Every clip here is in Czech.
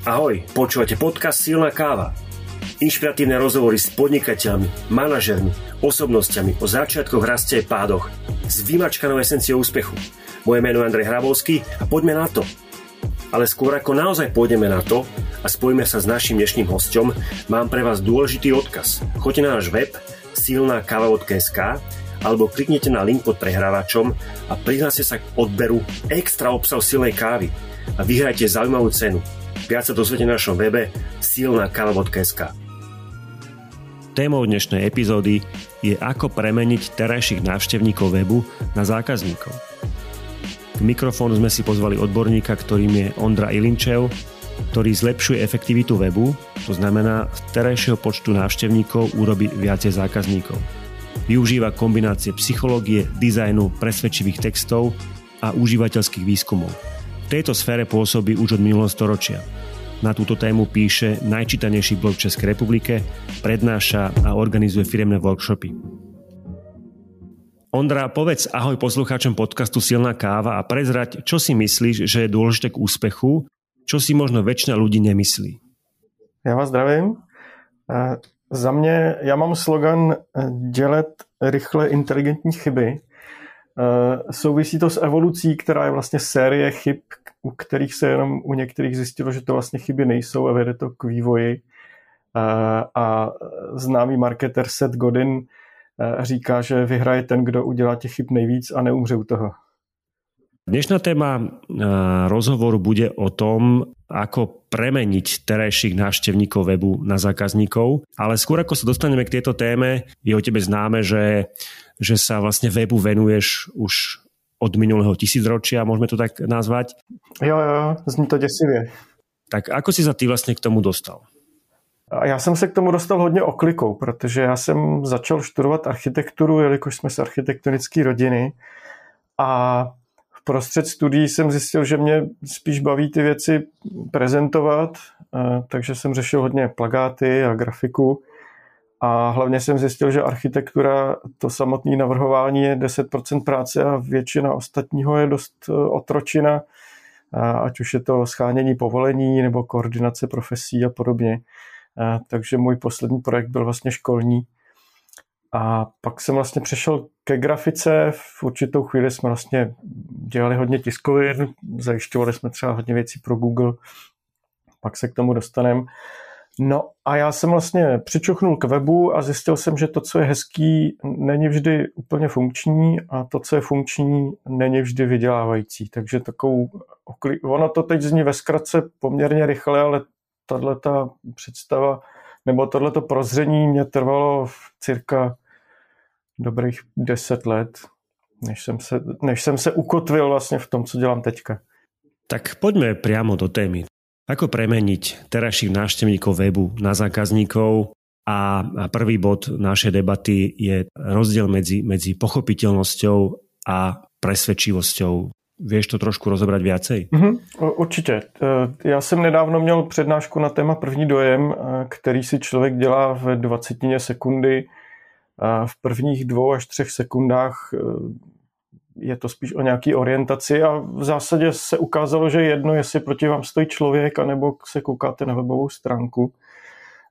Ahoj, počúvate podcast Silná káva. Inšpiratívne rozhovory s podnikateľmi, manažermi, osobnosťami o začiatkoch, raste a pádoch s vymačkanou esenciou úspechu. Moje meno je Andrej Hrabovský a poďme na to. Ale skôr ako naozaj pôjdeme na to a spojíme sa s našim dnešným hostom, mám pre vás dôležitý odkaz. Choďte na náš web silnákava.sk alebo kliknite na link pod prehrávačom a prihláste sa k odberu extra obsahu silnej kávy a vyhrajte zaujímavú cenu – Viac sa dozviete na našom webe silnakava.sk Témou dnešnej epizódy je ako premeniť terajších návštevníkov webu na zákazníkov. K mikrofónu sme si pozvali odborníka, ktorým je Ondra Ilinčev, ktorý zlepšuje efektivitu webu, to znamená z terajšieho počtu návštevníkov urobí viacej zákazníkov. Využíva kombinácie psychológie, dizajnu, presvedčivých textov a užívateľských výskumov. Tejto sfére pôsobí už od minulého storočia. Na túto tému píše najčítanejší blog v Českej republike, prednáša a organizuje firemné workshopy. Ondra, povedz ahoj poslucháčom podcastu Silná káva a prezrať, čo si myslíš, že je dôležité k úspechu, čo si možno väčšina ľudí nemyslí. Já vás zdravím. Za mě, já mám slogan dělat rychle inteligentní chyby. Souvisí to s evolucí, která je vlastně série chyb, u kterých se jenom u některých zjistilo, že to vlastně chyby nejsou a vede to k vývoji. A známý marketer Seth Godin říká, že vyhraje ten, kdo udělá těch chyb nejvíc a neumře u toho. Dnešná téma rozhovoru bude o tom, ako premeniť terajších návštevníkov webu na zákazníkov. Ale skôr ako sa dostaneme k tejto téme, je o tebe známe, že, že sa vlastne webu venuješ už od minulého tisícročia, môžeme to tak nazvať. Jo, jo, zní to děsivě. Tak ako si sa ty vlastně k tomu dostal? A já jsem se k tomu dostal hodně oklikou, protože já jsem začal studovat architekturu, jelikož jsme z architektonické rodiny a v prostřed studií jsem zjistil, že mě spíš baví ty věci prezentovat, eh, takže jsem řešil hodně plagáty a grafiku a hlavně jsem zjistil, že architektura, to samotné navrhování je 10% práce a většina ostatního je dost eh, otročina, ať už je to schánění povolení nebo koordinace profesí a podobně. Takže můj poslední projekt byl vlastně školní. A pak jsem vlastně přešel ke grafice. V určitou chvíli jsme vlastně dělali hodně tiskovin, zajišťovali jsme třeba hodně věcí pro Google, pak se k tomu dostaneme. No a já jsem vlastně přičuchnul k webu a zjistil jsem, že to, co je hezký, není vždy úplně funkční a to, co je funkční, není vždy vydělávající. Takže takovou, ono to teď zní ve zkratce poměrně rychle, ale tahle ta představa nebo tohleto prozření mě trvalo v cirka dobrých deset let, než jsem, se, než jsem se ukotvil vlastně v tom, co dělám teďka. Tak pojďme priamo do témy. Ako premeniť terajších návštevníkov webu na zákazníkov? A prvý bod našej debaty je rozdiel medzi, medzi pochopiteľnosťou a presvedčivosťou. Vieš to trošku rozobrať viacej? Mm-hmm, určitě. E, já jsem nedávno měl přednášku na téma první dojem, e, který si člověk dělá v 20 sekundy. E, v prvních dvou až třech sekundách je to spíš o nějaký orientaci a v zásadě se ukázalo, že jedno, jestli proti vám stojí člověk, anebo se koukáte na webovou stránku.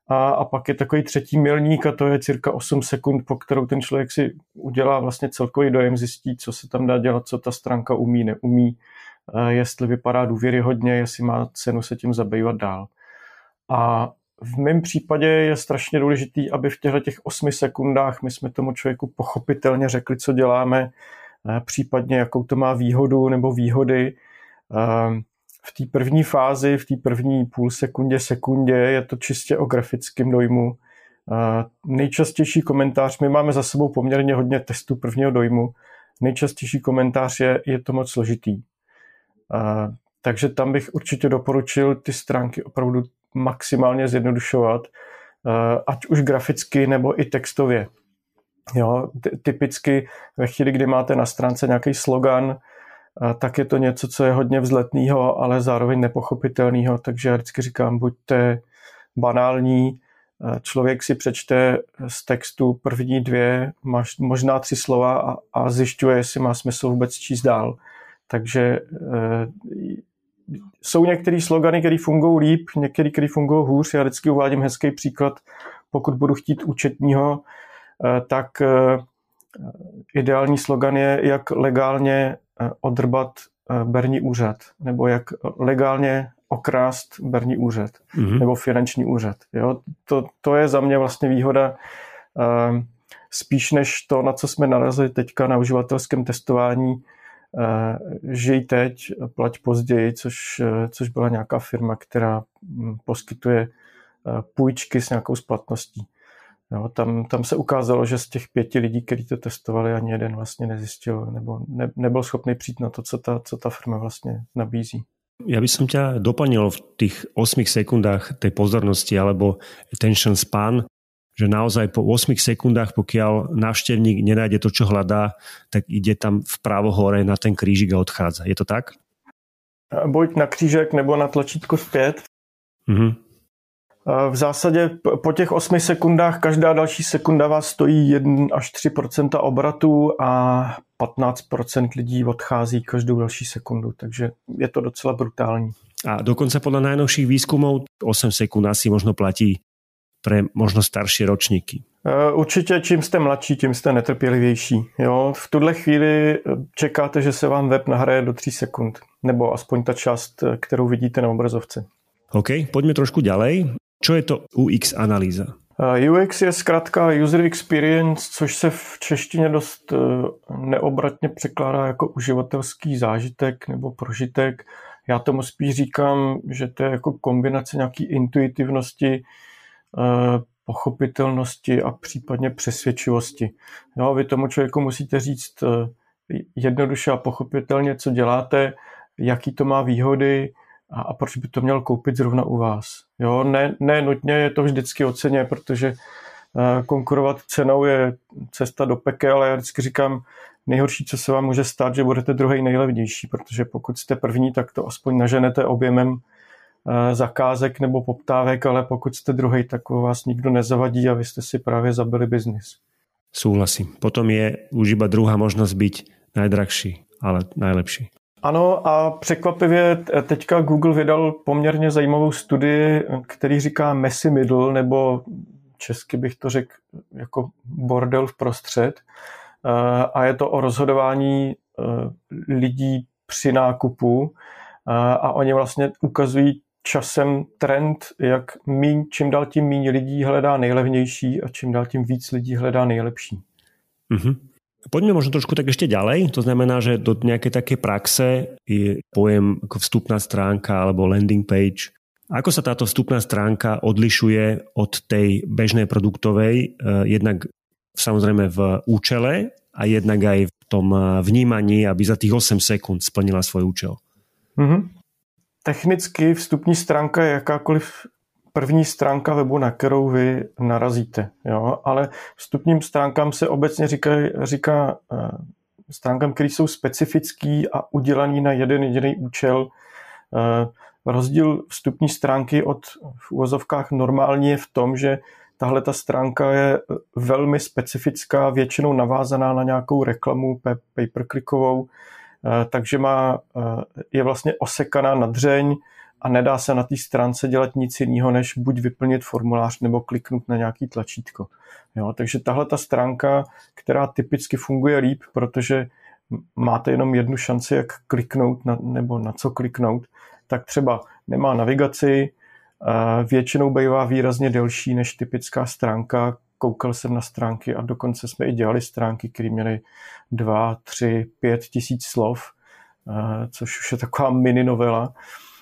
A, a pak je takový třetí milník a to je cirka 8 sekund, po kterou ten člověk si udělá vlastně celkový dojem, zjistí, co se tam dá dělat, co ta stránka umí, neumí, jestli vypadá důvěryhodně, jestli má cenu se tím zabývat dál. A v mém případě je strašně důležitý, aby v těchto těch 8 sekundách my jsme tomu člověku pochopitelně řekli, co děláme, případně jakou to má výhodu nebo výhody. V té první fázi, v té první půl sekundě, sekundě je to čistě o grafickém dojmu. Nejčastější komentář, my máme za sebou poměrně hodně testů prvního dojmu, nejčastější komentář je, je to moc složitý. Takže tam bych určitě doporučil ty stránky opravdu maximálně zjednodušovat, ať už graficky nebo i textově. Jo, typicky ve chvíli, kdy máte na stránce nějaký slogan, tak je to něco, co je hodně vzletného, ale zároveň nepochopitelného, takže já vždycky říkám, buďte banální, člověk si přečte z textu první dvě, možná tři slova a, a zjišťuje, jestli má smysl vůbec číst dál. Takže e, jsou některé slogany, které fungují líp, některé, které fungují hůř. Já vždycky uvádím hezký příklad, pokud budu chtít účetního, eh, tak eh, ideální slogan je, jak legálně odrbat berní úřad, nebo jak legálně okrást berní úřad, mm-hmm. nebo finanční úřad. Jo? To, to je za mě vlastně výhoda spíš než to, na co jsme narazili teďka na uživatelském testování, Eh, žij teď, plať později, což, eh, což byla nějaká firma, která hm, poskytuje eh, půjčky s nějakou splatností. Jo, tam, tam se ukázalo, že z těch pěti lidí, kteří to testovali, ani jeden vlastně nezjistil nebo ne, nebyl schopný přijít na to, co ta, co ta firma vlastně nabízí. Ja by som ťa doplnil v tých 8 sekundách tej pozornosti alebo attention span že naozaj po 8 sekundách, pokiaľ návštevník nenájde to, čo hľadá, tak ide tam vpravo hore na ten krížik a odchádza. Je to tak? Buď na křížek nebo na tlačítko zpět. Mm-hmm. V zásadě po těch 8 sekundách každá další sekunda vás stojí 1 až 3% obratu a 15% lidí odchází každou další sekundu, takže je to docela brutální. A dokonce podle najnovších výzkumov 8 sekund asi možno platí pre možno starší ročníky? E, určitě čím jste mladší, tím jste netrpělivější. Jo? V tuhle chvíli e, čekáte, že se vám web nahraje do 3 sekund, nebo aspoň ta část, kterou vidíte na obrazovce. OK, pojďme trošku ďalej. Čo je to UX analýza? UX je zkrátka User Experience, což se v češtině dost neobratně překládá jako uživatelský zážitek nebo prožitek. Já tomu spíš říkám, že to je jako kombinace nějaký intuitivnosti, Eh, pochopitelnosti a případně přesvědčivosti. Jo, vy tomu člověku musíte říct eh, jednoduše a pochopitelně, co děláte, jaký to má výhody a, a proč by to měl koupit zrovna u vás. Jo, ne, ne nutně je to vždycky o ceně, protože eh, konkurovat cenou je cesta do pekel, ale já vždycky říkám, nejhorší, co se vám může stát, že budete druhý nejlevnější, protože pokud jste první, tak to aspoň naženete objemem Eh, zakázek nebo poptávek, ale pokud jste druhý, tak vás nikdo nezavadí a vy jste si právě zabili biznis. Souhlasím. Potom je už iba druhá možnost být najdrahší, ale najlepší. Ano a překvapivě teďka Google vydal poměrně zajímavou studii, který říká messy middle, nebo česky bych to řekl jako bordel v prostřed. Eh, a je to o rozhodování eh, lidí při nákupu a oni vlastně ukazují časem trend, jak míň, čím dál tím méně lidí hledá nejlevnější a čím dál tím víc lidí hledá nejlepší. Mm-hmm. Poďme možno trošku tak ešte ďalej. To znamená, že do nejakej také praxe je pojem ako vstupná stránka alebo landing page. Ako sa táto vstupná stránka odlišuje od tej bežnej produktovej, eh, jednak samozrejme v účele a jednak aj v tom eh, vnímaní, aby za tých 8 sekúnd splnila svoj účel? Mm-hmm. Technicky vstupní stránka je jakákoliv první stránka webu, na kterou vy narazíte. Jo? Ale vstupním stránkám se obecně říká, říká uh, stránkám, které jsou specifický a udělaný na jeden jediný účel. Uh, rozdíl vstupní stránky od v úvozovkách normální je v tom, že tahle ta stránka je velmi specifická, většinou navázaná na nějakou reklamu pay-per-clickovou, Eh, takže má, eh, je vlastně osekaná na dřeň a nedá se na té stránce dělat nic jiného, než buď vyplnit formulář nebo kliknout na nějaký tlačítko. Jo, takže tahle ta stránka, která typicky funguje líp, protože máte jenom jednu šanci, jak kliknout na, nebo na co kliknout, tak třeba nemá navigaci, eh, většinou bývá výrazně delší než typická stránka, koukal jsem na stránky a dokonce jsme i dělali stránky, které měly dva, tři, pět tisíc slov, eh, což už je taková mini novela.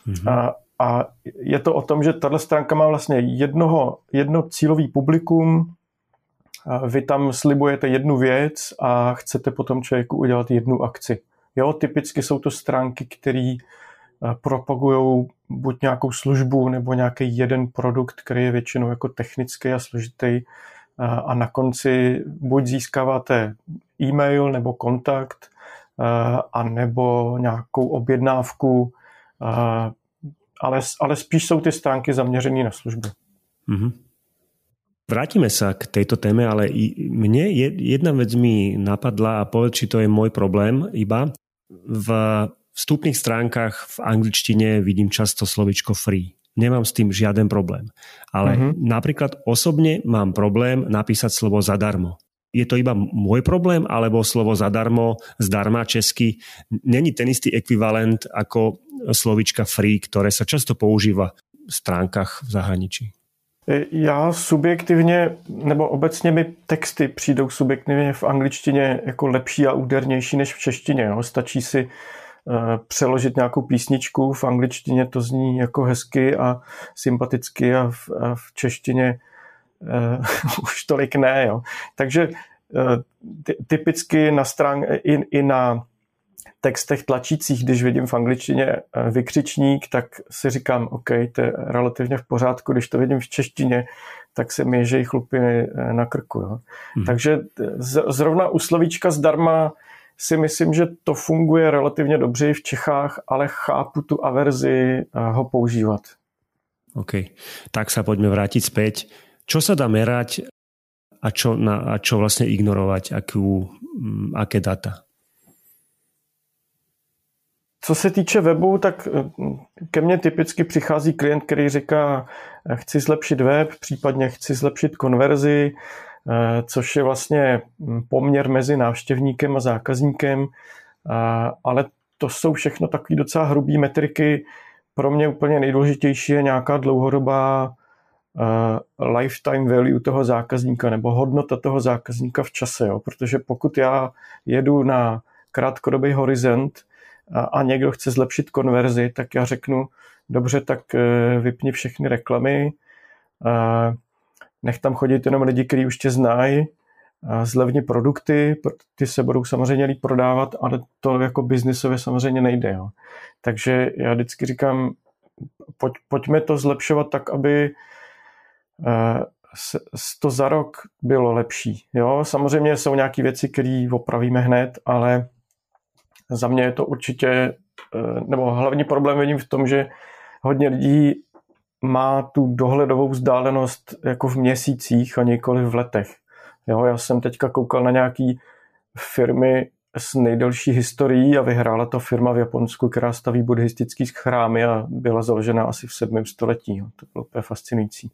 Mm-hmm. A, a je to o tom, že tahle stránka má vlastně jednoho, jedno cílový publikum, vy tam slibujete jednu věc a chcete potom člověku udělat jednu akci. Jo, typicky jsou to stránky, které eh, propagují buď nějakou službu nebo nějaký jeden produkt, který je většinou jako technický a složitý a na konci buď získáváte e-mail nebo kontakt, a nebo nějakou objednávku, ale, ale spíš jsou ty stránky zaměřené na služby. Mm-hmm. Vrátime sa k tejto téme, ale mne jedna vec mi napadla a povedz, či to je môj problém iba. V vstupných stránkach v angličtine vidím často slovičko free. Nemám s tým žiaden problém. Ale uh-huh. napríklad osobne mám problém napísať slovo zadarmo. Je to iba môj problém, alebo slovo zadarmo, zdarma česky, není ten istý ekvivalent ako slovička free, ktoré sa často používa v stránkach v zahraničí? Já subjektivně, nebo obecně mi texty přijdou subjektivně v angličtině jako lepší a údernější než v češtině. Jo. Stačí si uh, přeložit nějakou písničku, v angličtině to zní jako hezky a sympaticky a v, a v češtině uh, už tolik ne. Jo. Takže uh, ty, typicky na strán, i, i na textech tlačících, když vidím v angličtině eh, vykřičník, tak si říkám, OK, to je relativně v pořádku. Když to vidím v češtině, tak se mi ježej chlupy eh, na krku. Jo. Hmm. Takže zrovna u slovíčka zdarma si myslím, že to funguje relativně dobře i v Čechách, ale chápu tu averzi eh, ho používat. OK, tak sa poďme vrátiť späť. Čo sa dá merať a čo, na, a čo vlastne ignorovať, akú, mm, aké data? Co se týče webu, tak eh, ke mně typicky přichází klient, který říká, eh, chci zlepšit web, případně chci zlepšit konverzi, eh, což je vlastně hm, poměr mezi návštěvníkem a zákazníkem, ale to jsou všechno takové docela hrubé metriky. Pro mě úplně nejdůležitější je nějaká dlouhodobá lifetime value toho zákazníka nebo hodnota toho zákazníka v čase. Jo? Protože pokud já jedu na krátkodobý horizont, a, a někdo chce zlepšit konverzi, tak já řeknu, dobře, tak eh, vypni všechny reklamy, a nech tam chodit jenom lidi, kteří už tě znají, zlevni produkty, ty se budou samozřejmě líp prodávat, ale to jako biznisově samozřejmě nejde. Jo. Takže já vždycky říkám, pojď, pojďme to zlepšovat tak, aby to za rok bylo lepší. Jo, samozřejmě jsou nějaké věci, které opravíme hned, ale za mě je to určitě, eh, nebo hlavní problém vidím v tom, že hodně lidí má tu dohledovou vzdálenost jako v měsících a nikoli v letech. Jo, já jsem teďka koukal na nějaký firmy s nejdelší historií a vyhrála to firma v Japonsku, která staví buddhistický chrámy a byla založena asi v 7. století. To bylo úplně fascinující.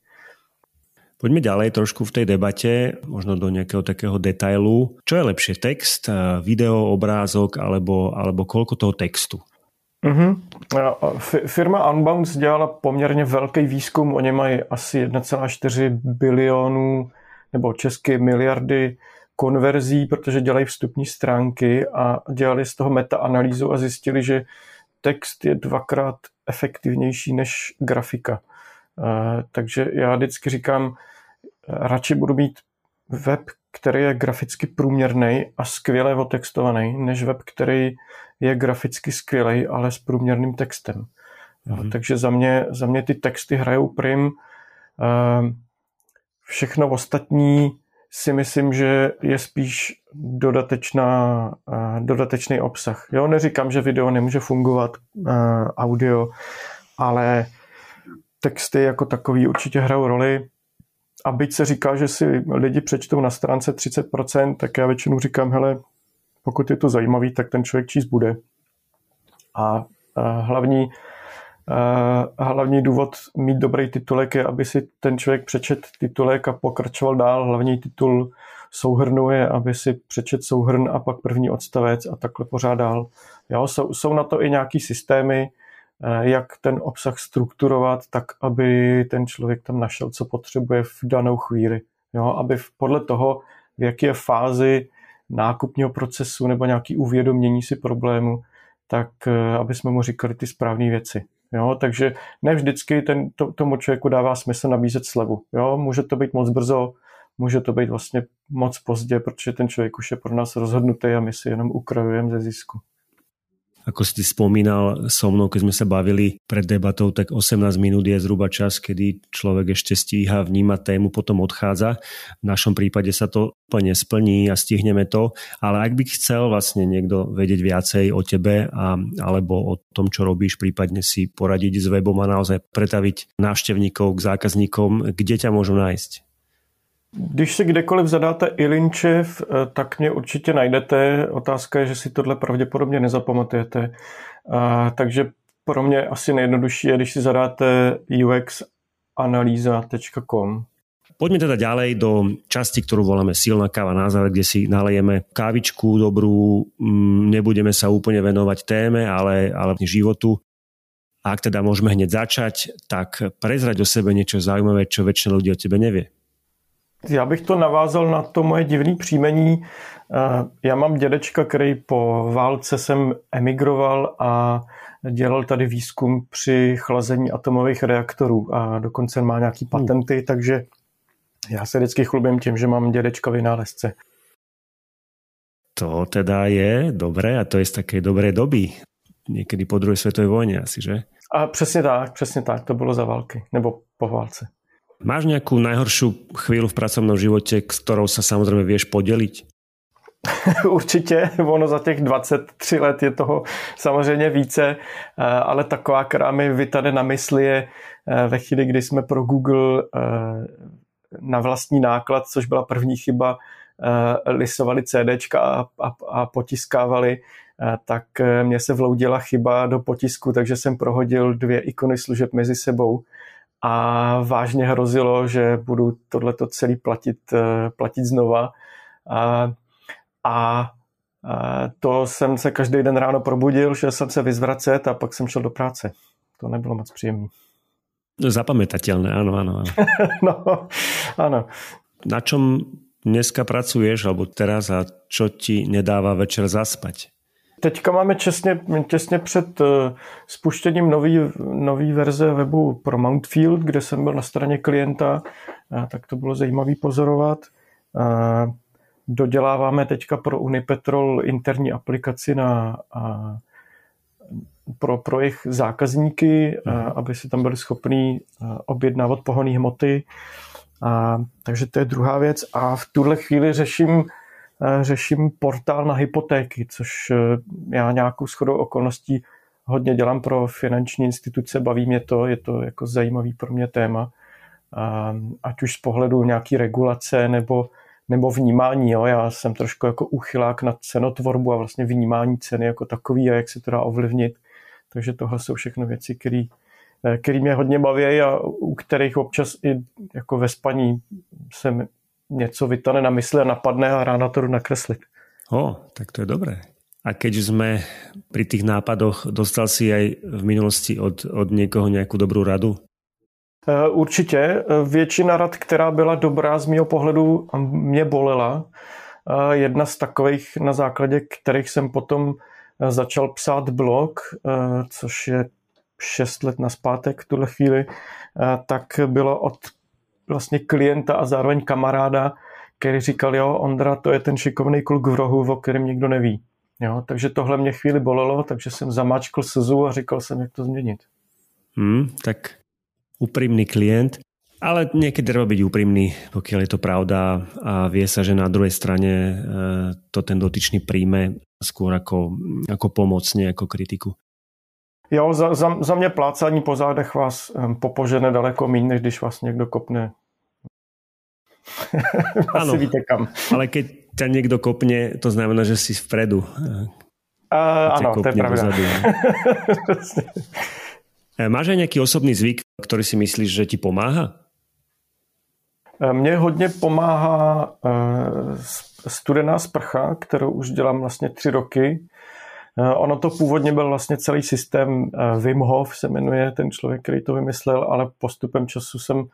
Poďme ďalej trošku v tej debate, možno do nejakého takého detailu. Čo je lepšie, text, eh, video, obrázok alebo, alebo koľko toho textu? Mm-hmm. Firma Unbounce dělala poměrně velký výzkum, oni mají asi 1,4 bilionů nebo české miliardy konverzí, protože dělají vstupní stránky a dělali z toho metaanalýzu a zjistili, že text je dvakrát efektivnější než grafika. Eh, takže já vždycky říkám, radši budu mít web, který je graficky průměrný a skvěle otextovaný, než web, který je graficky skvělý, ale s průměrným textem. Mm-hmm. Takže za mě, za mě ty texty hrajou prim. Ehm, všechno ostatní si myslím, že je spíš dodatečná, eh, dodatečný obsah. Jo, neříkám, že video nemůže fungovat, eh, audio, ale texty jako takový určitě hrajou roli a byť se říká, že si lidi přečtou na stránce 30%, tak já většinou říkám, hele, pokud je to zajímavý, tak ten člověk číst bude. A, hlavní, hlavní důvod mít dobrý titulek je, aby si ten člověk přečet titulek a pokračoval dál. Hlavní titul souhrnu je, aby si přečet souhrn a pak první odstavec a takhle pořád dál. Jo, jsou, jsou na to i nějaký systémy, jak ten obsah strukturovat tak, aby ten člověk tam našel, co potřebuje v danou chvíli. Jo, aby podle toho, v jaké fázi nákupního procesu nebo nějaký uvědomění si problému, tak eh, aby jsme mu říkali ty správné věci. Jo, takže ne vždycky ten, to, tomu člověku dává smysl nabízet slevu. Jo, může to být moc brzo, může to být vlastně moc pozdě, protože ten člověk už je pro nás rozhodnutý a my si jenom ukrajujeme ze zisku. Ako si spomínal so mnou, keď sme sa bavili pred debatou, tak 18 minút je zhruba čas, kedy človek ešte stíha vnímať tému, potom odchádza. V našom prípade sa to úplne splní a stihneme to, ale ak by chcel vlastne niekto vedieť viacej o tebe a, alebo o tom, čo robíš, prípadne si poradiť s webom a naozaj pretaviť návštevníkov k zákazníkom, kde ťa môžu nájsť? Když si kdekoliv zadáte Ilinčev, eh, tak mě určitě najdete. Otázka je, že si tohle pravděpodobně nezapamatujete. Takže pro mě asi nejjednodušší je, když si zadáte uxanalýza.com. Poďme teda ďalej do časti, ktorú voláme silná káva na záver, kde si nalejeme kávičku dobrú, mm, nebudeme sa úplne venovať téme, ale, ale životu. A ak teda môžeme hneď začať, tak prezrať o sebe niečo zaujímavé, čo väčšina ľudí o tebe nevie. Já bych to navázal na to moje divné příjmení. Eh, já mám dědečka, který po válce jsem emigroval a dělal tady výzkum při chlazení atomových reaktorů a dokonce má nějaký patenty, hmm. takže já se vždycky chlubím tím, že mám dědečka vynálezce. To teda je dobré a to je z také dobré doby. Někdy po druhé světové vojně asi, že? A přesně tak, přesně tak, to bylo za války, nebo po válce. Máš nějakou nejhorší chvíli v pracovním životě, s kterou se samozřejmě věš podělit? Určitě, ono za těch 23 let je toho samozřejmě více, eh, ale taková, která mi vytane na mysli je eh, ve chvíli, kdy jsme pro Google eh, na vlastní náklad, což byla první chyba, lisovali CDčka a, a, a potiskávali, tak mě se vloudila chyba do potisku, takže jsem prohodil dvě ikony služeb mezi sebou a vážně hrozilo, že budu tohleto celý platit, platit znova. A a to jsem se každý den ráno probudil, že jsem se vyzvracet a pak jsem šel do práce. To nebylo moc příjemné. Zapamätateľné, áno, áno. áno. no, áno. Na čom dneska pracuješ, alebo teraz a čo ti nedává večer zaspať? Teďka máme česně, těsně před uh, spuštěním nový, nový verze webu pro Mountfield, kde jsem byl na straně klienta, uh, tak to bylo zajímavé pozorovat. Uh, doděláváme teďka pro Unipetrol interní aplikaci na, pro, pro jejich zákazníky, mhm. aby si tam byli schopní objednávat pohonné hmoty. A, takže to je druhá věc. A v tuhle chvíli řeším, řeším portál na hypotéky, což e, já nějakou shodou okolností hodně dělám pro finanční instituce, baví mě to, je to jako zajímavý pro mě téma. A, ať už z pohledu nějaký regulace nebo nebo vnímání. Jo. Já jsem trošku jako uchylák na cenotvorbu a vlastně vnímání ceny jako takový a jak se to dá ovlivnit. Takže tohle jsou všechno věci, které který mě hodně baví a u kterých občas i jako ve spaní se něco vytane na mysli a napadne a ráno to jdu nakreslit. O, tak to je dobré. A keď jsme pri tých nápadoch, dostal si aj v minulosti od, od někoho nějakou dobrou radu? Eh, určitě. Eh, většina rad, která byla dobrá z mého pohledu, mě bolela. Eh, jedna z takových, na základě kterých jsem potom začal psát blog, což je šest let naspátek v tuhle chvíli, tak bylo od vlastně klienta a zároveň kamaráda, který říkal, jo, Ondra, to je ten šikovný kluk v rohu, o kterém nikdo neví. Jo, takže tohle mě chvíli bolelo, takže jsem zamáčkl slzu a říkal jsem, jak to změnit. Hmm, tak úprimný klient, ale niekedy treba byť úprimný, pokiaľ je to pravda a vie sa, že na druhej strane e, to ten dotyčný príjme skôr ako, ako pomoc, nie ako kritiku. Jo, za, za, za mě plácání po zádech vás popožene daleko méně, než když vás někdo kopne. Asi víte kam. Ale keď ťa někdo kopne, to znamená, že si vpredu. Uh, ano, to je pravda. E, máš aj nejaký osobný zvyk, ktorý si myslíš, že ti pomáha? E, mně hodně pomáhá studená sprcha, kterou už dělám vlastně tři roky. Ono to původně byl vlastně celý systém Wim Hof, se jmenuje ten člověk, který to vymyslel, ale postupem času jsem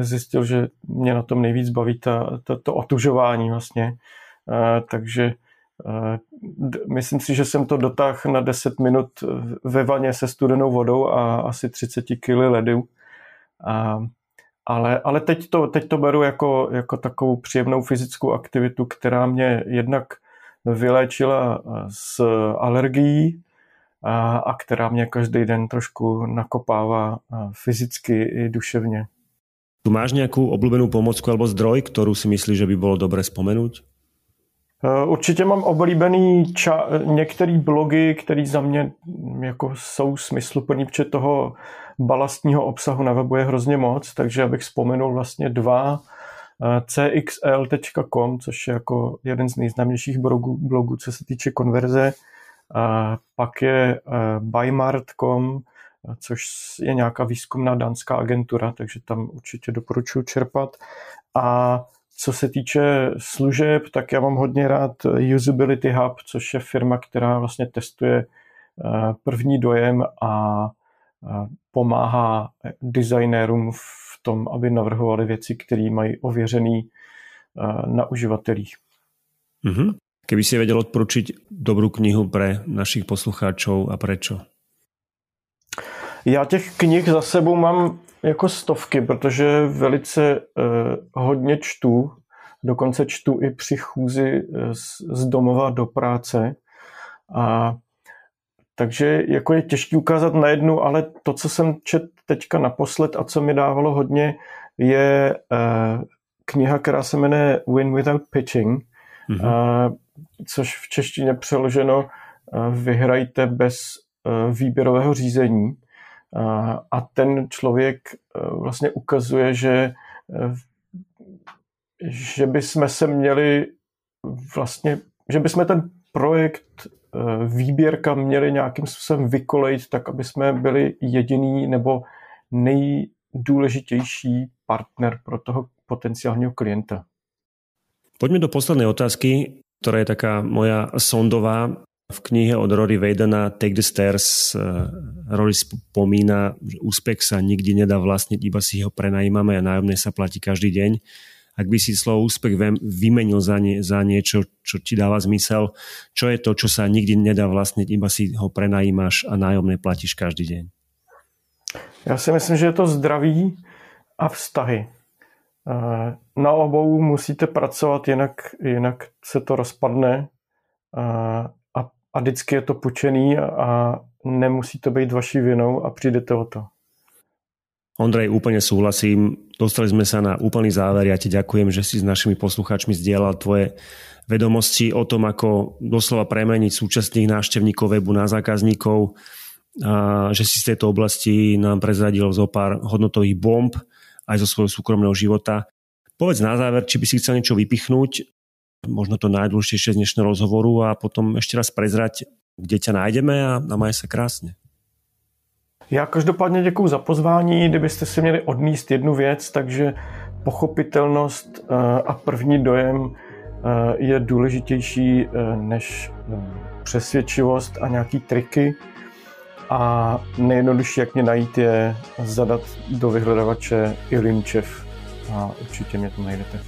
zjistil, že mě na tom nejvíc baví ta, to, to otužování vlastně. Takže Myslím si, že jsem to dotáhl na 10 minut ve vaně se studenou vodou a asi 30 kg ledu. A, ale, ale teď, to, teď to beru jako, jako takovou příjemnou fyzickou aktivitu, která mě jednak vyléčila z alergií a, a která mě každý den trošku nakopává fyzicky i duševně. Tu máš nějakou oblíbenou pomocku alebo zdroj, kterou si myslíš, že by bylo dobré vzpomenout? Eh, určitě mám oblíbený ča- některé blogy, které za mě jako jsou smysluplný, protože toho balastního obsahu na webu je hrozně moc, takže abych vzpomenul vlastně dva. cxl.com, což je jako jeden z nejznámějších blogů, blogů co se týče konverze. Pak je bymart.com, což je nějaká výzkumná dánská agentura, takže tam určitě doporučuji čerpat. A co se týče služeb, tak já mám hodně rád Usability Hub, což je firma, která vlastně testuje první dojem a pomáhá designérům v tom, aby navrhovali věci, které mají ověřený na uživatelích. Mm-hmm. Keby si věděl odporučit dobrou knihu pre našich poslucháčov a prečo? Já těch knih za sebou mám jako stovky, protože velice eh, hodně čtu, dokonce čtu i při chůzi z, z domova do práce. A takže jako je těžké ukázat na jednu, ale to, co jsem čet teďka naposled a co mi dávalo hodně, je uh, kniha, která se jmenuje Win Without Pitching, mm-hmm. uh, což v češtině přeloženo uh, vyhrajte bez uh, výběrového řízení. Uh, a ten člověk uh, vlastně ukazuje, že, uh, že bychom se měli vlastně, že bychom ten projekt Eh, výběrka měli nějakým způsobem vykolejit tak, aby jsme byli jediný nebo nejdůležitější partner pro toho potenciálního klienta. Pojďme do poslednej otázky, ktorá je taká moja sondová. V knihe od Rory Vadena Take the Stairs eh, Rory spomína, že úspech sa nikdy nedá vlastniť, iba si ho prenajímame a nájomné sa platí každý deň ak by si slovo úspech vymenil za, nie, za niečo, čo ti dáva zmysel, čo je to, čo sa nikdy nedá vlastniť, iba si ho prenajímaš a nájomné platíš každý deň? Já si myslím, že je to zdraví a vztahy. Eh, na obou musíte pracovat, jinak, jinak se to rozpadne a, eh, a, a vždycky je to počený a nemusí to být vaší vinou a přijdete o to. Ondrej, úplne súhlasím. Dostali sme sa na úplný záver. Ja ti ďakujem, že si s našimi poslucháčmi zdieľal tvoje vedomosti o tom, ako doslova premeniť súčasných návštevníkov webu na zákazníkov, a že si z tejto oblasti nám prezradil zo pár hodnotových bomb aj zo svojho súkromného života. Povedz na záver, či by si chcel niečo vypichnúť, možno to najdôležitejšie z dnešného rozhovoru a potom ešte raz prezrať, kde ťa nájdeme a, a maj sa krásne. Já každopádně děkuji za pozvání. Kdybyste si měli odníst jednu věc, takže pochopitelnost eh, a první dojem eh, je důležitější eh, než přesvědčivost a nějaký triky. A nejjednodušší, jak mě najít, je zadat do vyhledavače Ilinčev a určitě mě to najdete.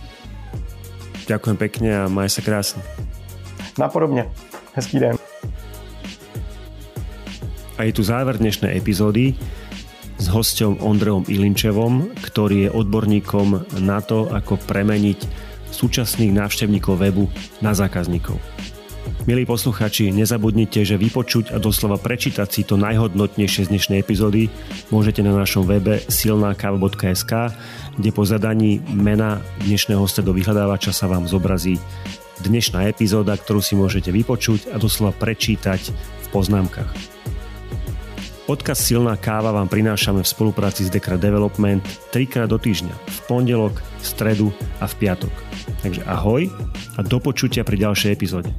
Ďakujem pekne a maj sa krásne. Napodobne. Hezký den. A je tu záver dnešnej epizódy s hosťom Ondrejom Ilinčevom, ktorý je odborníkom na to, ako premeniť súčasných návštevníkov webu na zákazníkov. Milí posluchači, nezabudnite, že vypočuť a doslova prečítať si to najhodnotnejšie z dnešnej epizódy môžete na našom webe silnákava.sk, kde po zadaní mena dnešného hostia do vyhľadávača sa vám zobrazí dnešná epizóda, ktorú si môžete vypočuť a doslova prečítať v poznámkach. Podcast Silná káva vám prinášame v spolupráci s Dekra Development trikrát do týždňa, v pondelok, v stredu a v piatok. Takže ahoj a do počutia pri ďalšej epizóde.